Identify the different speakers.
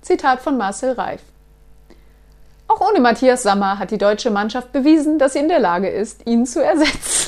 Speaker 1: Zitat von Marcel Reif. Auch ohne Matthias Sammer hat die deutsche Mannschaft bewiesen, dass sie in der Lage ist, ihn zu ersetzen.